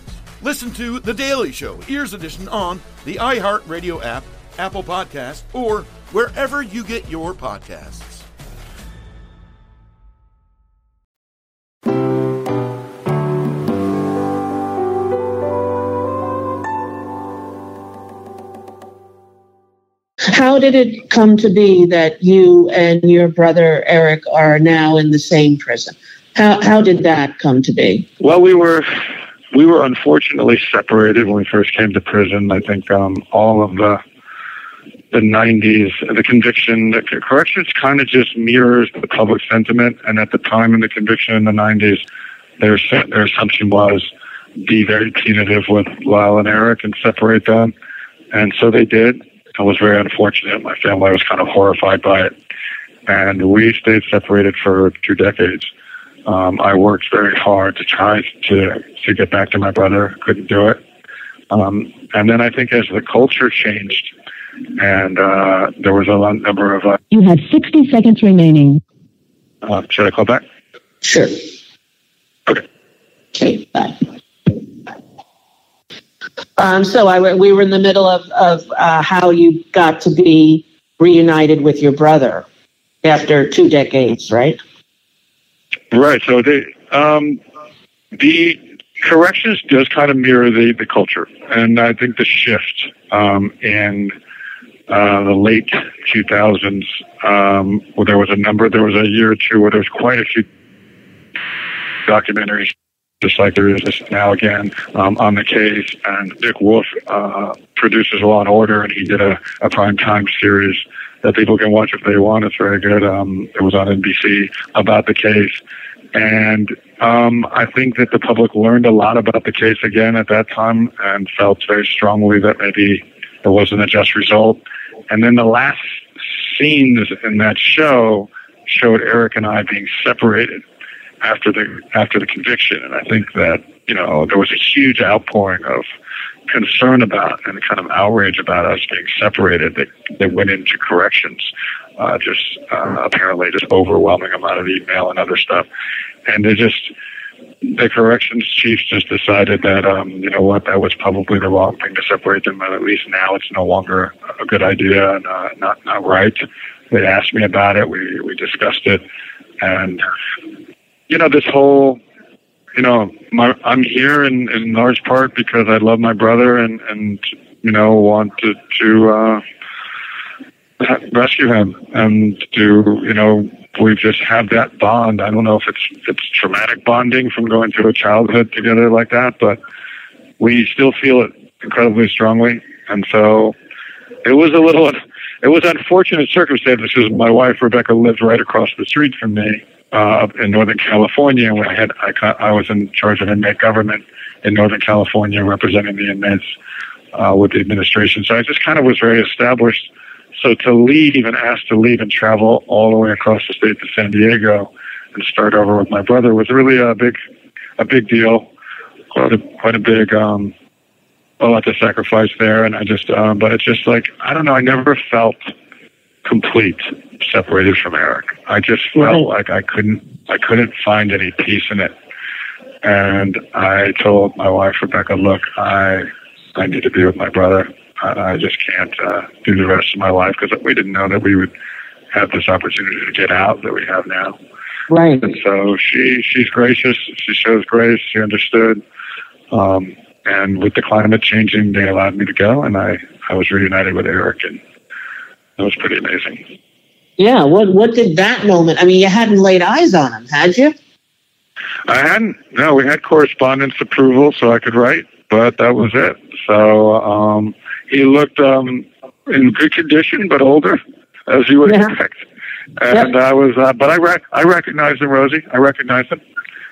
Listen to The Daily Show, Ears Edition, on the iHeartRadio app, Apple Podcast, or wherever you get your podcasts. How did it come to be that you and your brother Eric are now in the same prison? How how did that come to be? Well, we were we were unfortunately separated when we first came to prison. I think um, all of the the 90s, the conviction, the corrections kind of just mirrors the public sentiment. And at the time in the conviction in the 90s, their their assumption was be very punitive with Lyle and Eric and separate them. And so they did. It was very unfortunate. My family was kind of horrified by it. And we stayed separated for two decades. Um, I worked very hard to try to to get back to my brother. Couldn't do it. Um, and then I think as the culture changed, and uh, there was a lot, number of. Uh, You have 60 seconds remaining. uh, should I call back? Sure. Okay. Okay, bye. Um, so I, we were in the middle of, of uh, how you got to be reunited with your brother after two decades, right? Right. So the um, the corrections does kind of mirror the the culture, and I think the shift um, in uh, the late 2000s, um, where there was a number, there was a year or two where there was quite a few documentaries, just like there is now again um, on the case. And Dick Wolf uh, produces Law and Order, and he did a, a prime time series that people can watch if they want. It's very good. Um, it was on NBC about the case. And um, I think that the public learned a lot about the case again at that time and felt very strongly that maybe there wasn't a just result. And then the last scenes in that show showed Eric and I being separated after the after the conviction, and I think that you know there was a huge outpouring of concern about and kind of outrage about us being separated that, that went into corrections. Uh, just uh, apparently just overwhelming amount of email and other stuff, and they just the corrections chiefs just decided that um, you know what that was probably the wrong thing to separate them, and at least now it's no longer a good idea and uh, not not right. They asked me about it. We we discussed it, and you know this whole you know my I'm here in in large part because I love my brother and and you know want to to uh, rescue him and to you know we just have that bond. I don't know if it's it's traumatic bonding from going through a childhood together like that, but we still feel it incredibly strongly. And so it was a little, it was unfortunate circumstances my wife Rebecca lived right across the street from me uh, in Northern California. When I had, I, I was in charge of inmate government in Northern California, representing the inmates uh, with the administration. So I just kind of was very established. So to leave and ask to leave and travel all the way across the state to San Diego and start over with my brother was really a big, a big deal. Quite a, quite a big, um, a lot to sacrifice there. And I just, um, but it's just like, I don't know, I never felt complete separated from Eric. I just felt like I couldn't, I couldn't find any peace in it. And I told my wife, Rebecca, look, I, I need to be with my brother. I, I just can't uh, do the rest of my life because we didn't know that we would have this opportunity to get out that we have now. Right. And so she she's gracious. She shows grace. She understood. Um, and with the climate changing, they allowed me to go, and I I was reunited with Eric, and that was pretty amazing. Yeah. What What did that moment? I mean, you hadn't laid eyes on him, had you? I hadn't. No, we had correspondence approval, so I could write, but that was it. So um, he looked um, in good condition, but older, as you would Yeah. expect. And I was, uh, but I rec- I recognized him, Rosie. I recognized him.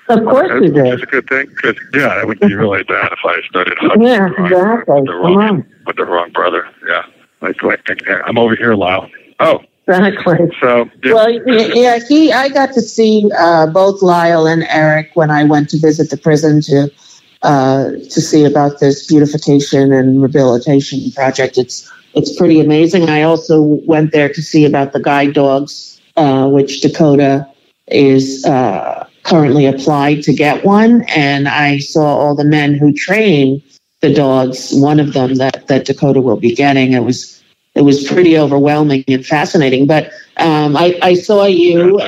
Of course Uh, you Which did. is a good thing, because yeah, it would be really bad if I started hugging Yeah, the wrong- exactly. with the Come wrong on. with the wrong brother. Yeah, like like I'm over here, Lyle. Oh, Exactly. so yeah. Well, yeah, he. I got to see uh, both Lyle and Eric when I went to visit the prison to uh, to see about this beautification and rehabilitation project. It's it's pretty amazing. I also went there to see about the guide dogs, uh, which Dakota is uh, currently applied to get one, and I saw all the men who train the dogs. One of them that that Dakota will be getting. It was it was pretty overwhelming and fascinating. But um, I, I saw you.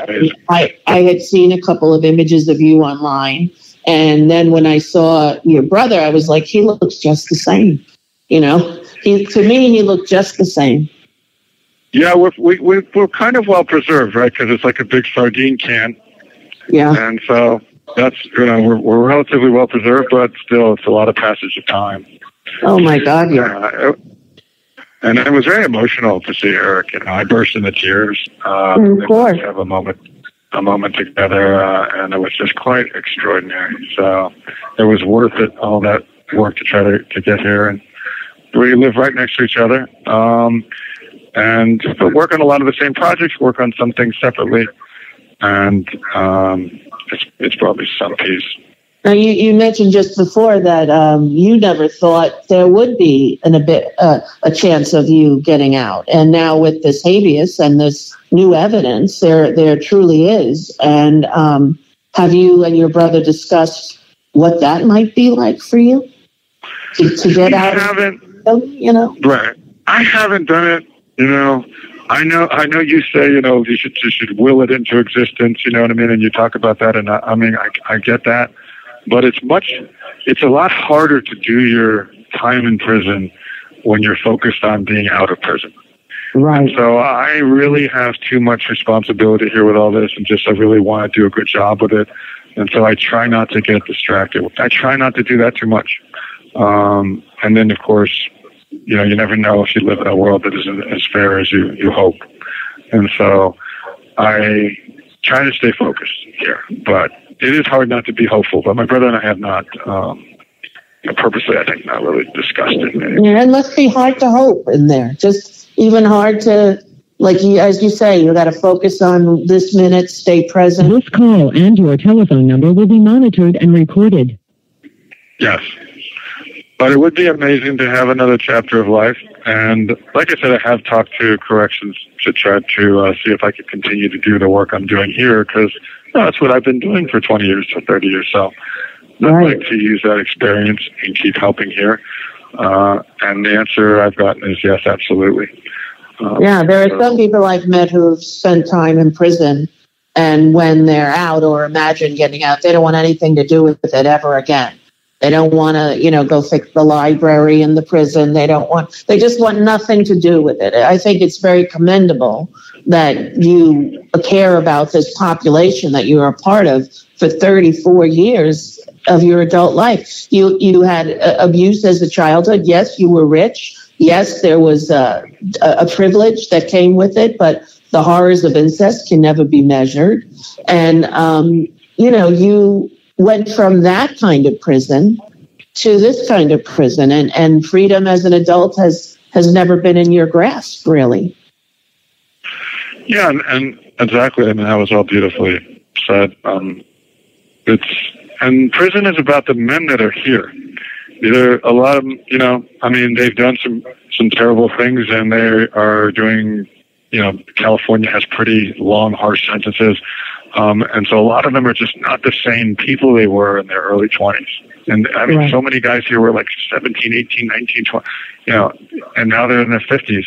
I, I had seen a couple of images of you online. And then when I saw your brother, I was like, he looks just the same. You know, he to me, he looked just the same. Yeah, we're, we, we, we're kind of well preserved, right? Because it's like a big sardine can. Yeah. And so that's, you know, we're, we're relatively well preserved, but still, it's a lot of passage of time. Oh my God, yeah. Uh, and it was very emotional to see Eric. You know, I burst into tears. Uh, Of course. Have a moment, a moment together, uh, and it was just quite extraordinary. So it was worth it, all that work to try to, to get here. And we live right next to each other. Um, and but work on a lot of the same projects, work on some things separately, and um, it's it's probably some peace. Now you, you mentioned just before that um, you never thought there would be an, a bit uh, a chance of you getting out, and now with this habeas and this new evidence, there there truly is. And um, have you and your brother discussed what that might be like for you to, to get We out? haven't. You know, Right. I haven't done it. You know, I know. I know you say you know you should you should will it into existence. You know what I mean? And you talk about that, and I, I mean I, I get that, but it's much. It's a lot harder to do your time in prison when you're focused on being out of prison. Right. So I really have too much responsibility here with all this, and just I really want to do a good job with it. And so I try not to get distracted. I try not to do that too much. Um, and then, of course, you know, you never know if you live in a world that isn't as fair as you, you hope. And so I try to stay focused here, but it is hard not to be hopeful. But my brother and I have not, um, purposely, I think, not really discussed it. yeah, it must be hard to hope in there. Just even hard to, like you, as you say, you got to focus on this minute, stay present. This call and your telephone number will be monitored and recorded. Yes. But it would be amazing to have another chapter of life. And like I said, I have talked to corrections to try to uh, see if I could continue to do the work I'm doing here because that's what I've been doing for 20 years to 30 years. So I'd like to use that experience and keep helping here. Uh, and the answer I've gotten is yes, absolutely. Um, Yeah, there so- are some people I've met who've spent time in prison, and when they're out or imagine getting out, they don't want anything to do with it ever again. They don't want to, you know, go fix the library in the prison. They don't want, they just want nothing to do with it. I think it's very commendable that you care about this population that you're a part of for 34 years of your adult life. You you had uh, abuse as a childhood. Yes, you were rich. Yes, there was uh, a, a privilege that came with it, but the horrors of incest can never be measured. And um, you know, you went from that kind of prison to this kind of prison, and and freedom as an adult has has never been in your grasp, really. Yeah, and, and exactly. I mean, that was all beautifully said. Um, it's and prison is about the men that are here. There a lot of you know. I mean, they've done some some terrible things, and they are doing. You know, California has pretty long, harsh sentences, um, and so a lot of them are just not the same people they were in their early twenties. And I mean, right. so many guys here were like 17, 18, 19, 20, you know, and now they're in their 50s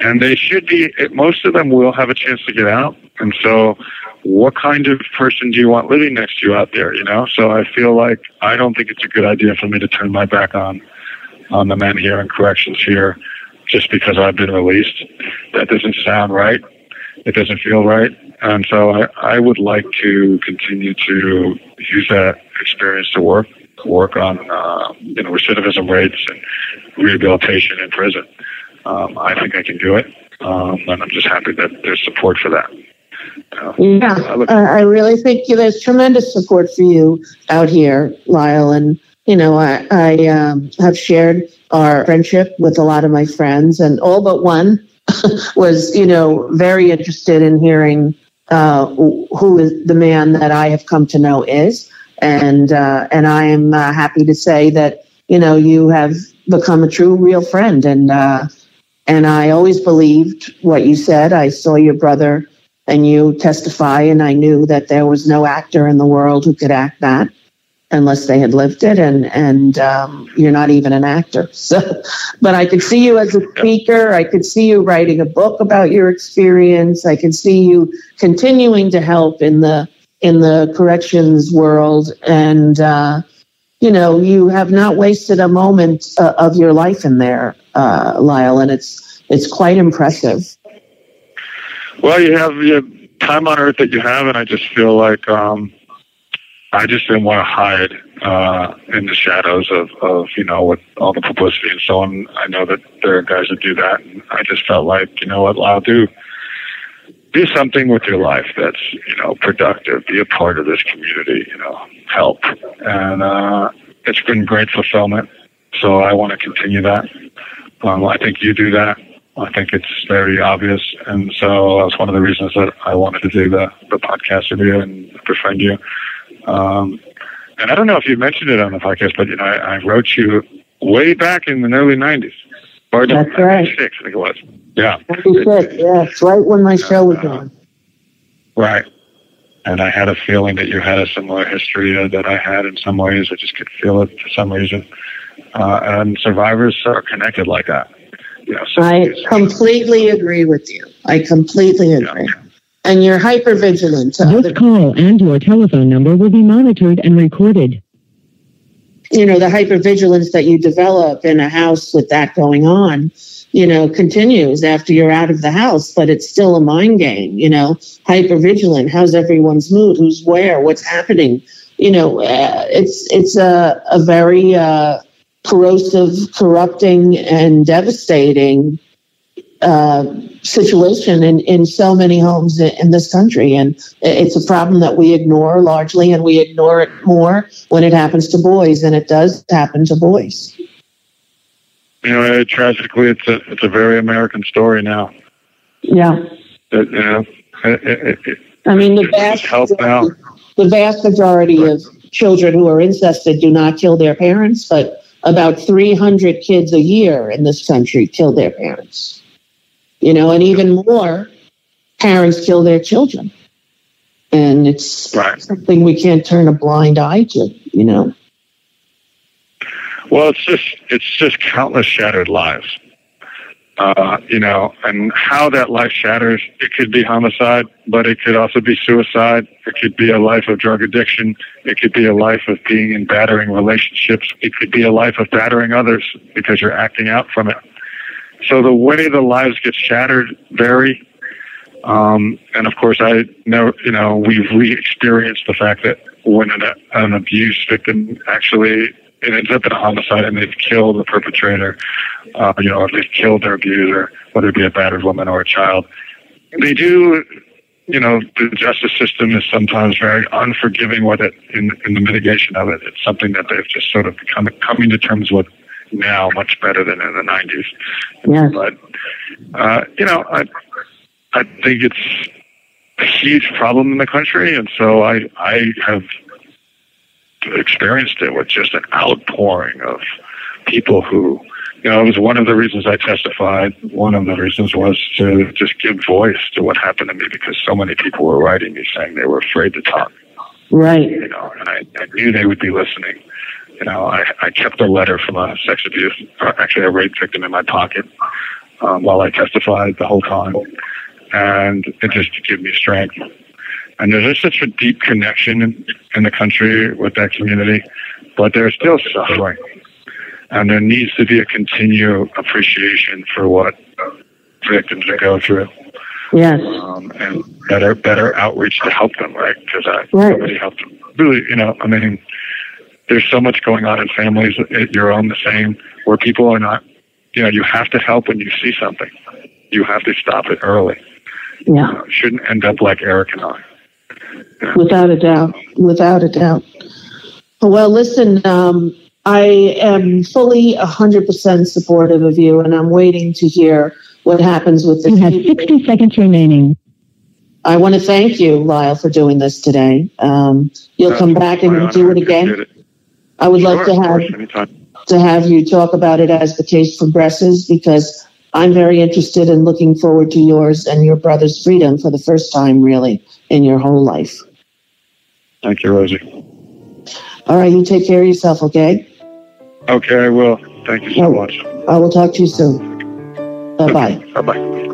and they should be most of them will have a chance to get out. And so what kind of person do you want living next to you out there you know? So i feel like i don't think it's a good idea for me to turn my back on on the men here and corrections here just because i've been released. That doesn't sound right. It doesn't feel right. And so i i would like to continue to use that experience to work work on uh, you know recidivism rates and rehabilitation in prison um, I think I can do it, um, and I'm just happy that there's support for that. Uh, yeah, I, look- I really think there's tremendous support for you out here, Lyle. And you know, I, I um, have shared our friendship with a lot of my friends, and all but one was, you know, very interested in hearing uh, who is the man that I have come to know is, and uh, and I am uh, happy to say that you know you have become a true, real friend, and uh, and I always believed what you said. I saw your brother and you testify, and I knew that there was no actor in the world who could act that unless they had lived it. And and um, you're not even an actor. So, but I could see you as a speaker. I could see you writing a book about your experience. I could see you continuing to help in the in the corrections world and. Uh, you know, you have not wasted a moment uh, of your life in there, uh, Lyle, and it's it's quite impressive. Well, you have your time on earth that you have, and I just feel like um, I just didn't want to hide uh, in the shadows of, of you know with all the publicity and so on. I know that there are guys that do that, and I just felt like you know what, Lyle, do do something with your life that's you know productive. Be a part of this community. You know, help, and uh, it's been great fulfillment. So I want to continue that. Um, I think you do that. I think it's very obvious, and so that's one of the reasons that I wanted to do the the podcast with you and befriend you. Um, and I don't know if you mentioned it on the podcast, but you know, I, I wrote you way back in the early '90s. Or That's right. Six, I think it was. Yeah. 96, yeah. It's right when my show was on. Right. And I had a feeling that you had a similar history uh, that I had in some ways. I just could feel it for some reason. Uh, and survivors are connected like that. You know, I completely agree with you. I completely agree. Yeah. And you're hyper vigilant. This call and your telephone number will be monitored and recorded. You know, the hypervigilance that you develop in a house with that going on you know, continues after you're out of the house, but it's still a mind game, you know, hyper vigilant. How's everyone's mood? Who's where? What's happening? You know, uh, it's, it's a, a very uh, corrosive, corrupting, and devastating uh, situation in, in so many homes in this country. And it's a problem that we ignore largely, and we ignore it more when it happens to boys, and it does happen to boys you know, tragically, it's a it's a very American story now. Yeah. It, you know, it, it, I mean, the vast majority, the vast majority of children who are incested do not kill their parents, but about 300 kids a year in this country kill their parents. You know, and even more parents kill their children. And it's right. something we can't turn a blind eye to, you know. Well, it's just it's just countless shattered lives. Uh, you know, and how that life shatters. It could be homicide, but it could also be suicide. It could be a life of drug addiction. It could be a life of being in battering relationships. It could be a life of battering others because you're acting out from it. So the way the lives get shattered vary. Um, and of course, I know, you know, we've re-experienced the fact that when an, an abuse victim actually it ends up in a homicide and they've killed the perpetrator, uh, you know, or they've killed their abuser, whether it be a battered woman or a child. They do, you know, the justice system is sometimes very unforgiving with it in, in the mitigation of it. It's something that they've just sort of become coming to terms with now much better than in the 90s. Yes. But, uh, you know, I, I think it's a huge problem in the country. And so I, I have experienced it with just an outpouring of people who, you know, it was one of the reasons I testified. One of the reasons was to just give voice to what happened to me because so many people were writing me saying they were afraid to talk. Right. You know, and I, I knew they would be listening. You know, I, I kept a letter from a sex abuse, uh, actually a rape victim in my pocket um, while I testified the whole time. And it just to give me strength and there's just such a deep connection in, in the country with that community, but they're still suffering. And there needs to be a continued appreciation for what victims go through. Yes. Um, and better better outreach to help them, right? Because I right. somebody helped them. Really, you know, I mean, there's so much going on in families, your own the same, where people are not, you know, you have to help when you see something. You have to stop it early. Yeah. Uh, shouldn't end up like Eric and I. Without a doubt. Without a doubt. Well, listen, um, I am fully 100% supportive of you, and I'm waiting to hear what happens with this. You have 60 seconds remaining. I want to thank you, Lyle, for doing this today. Um, you'll come back and do it again. I would Sure, like to have course, to have you talk about it as the case progresses because I'm very interested in looking forward to yours and your brother's freedom for the first time, really, in your whole life. Thank you, Rosie. All right, you take care of yourself, okay? Okay, I will. Thank you so much. I will talk to you soon. Bye bye. Bye bye.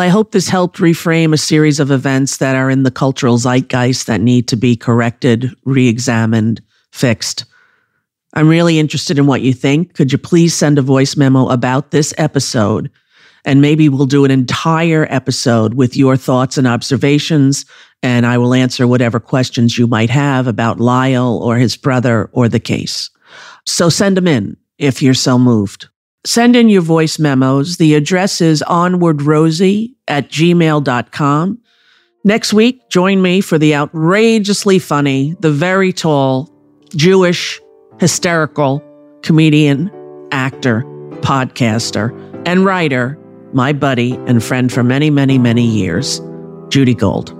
Well, I hope this helped reframe a series of events that are in the cultural zeitgeist that need to be corrected, re examined, fixed. I'm really interested in what you think. Could you please send a voice memo about this episode? And maybe we'll do an entire episode with your thoughts and observations, and I will answer whatever questions you might have about Lyle or his brother or the case. So send them in if you're so moved. Send in your voice memos. The address is onwardrosie at gmail.com. Next week, join me for the outrageously funny, the very tall, Jewish, hysterical comedian, actor, podcaster, and writer, my buddy and friend for many, many, many years, Judy Gold.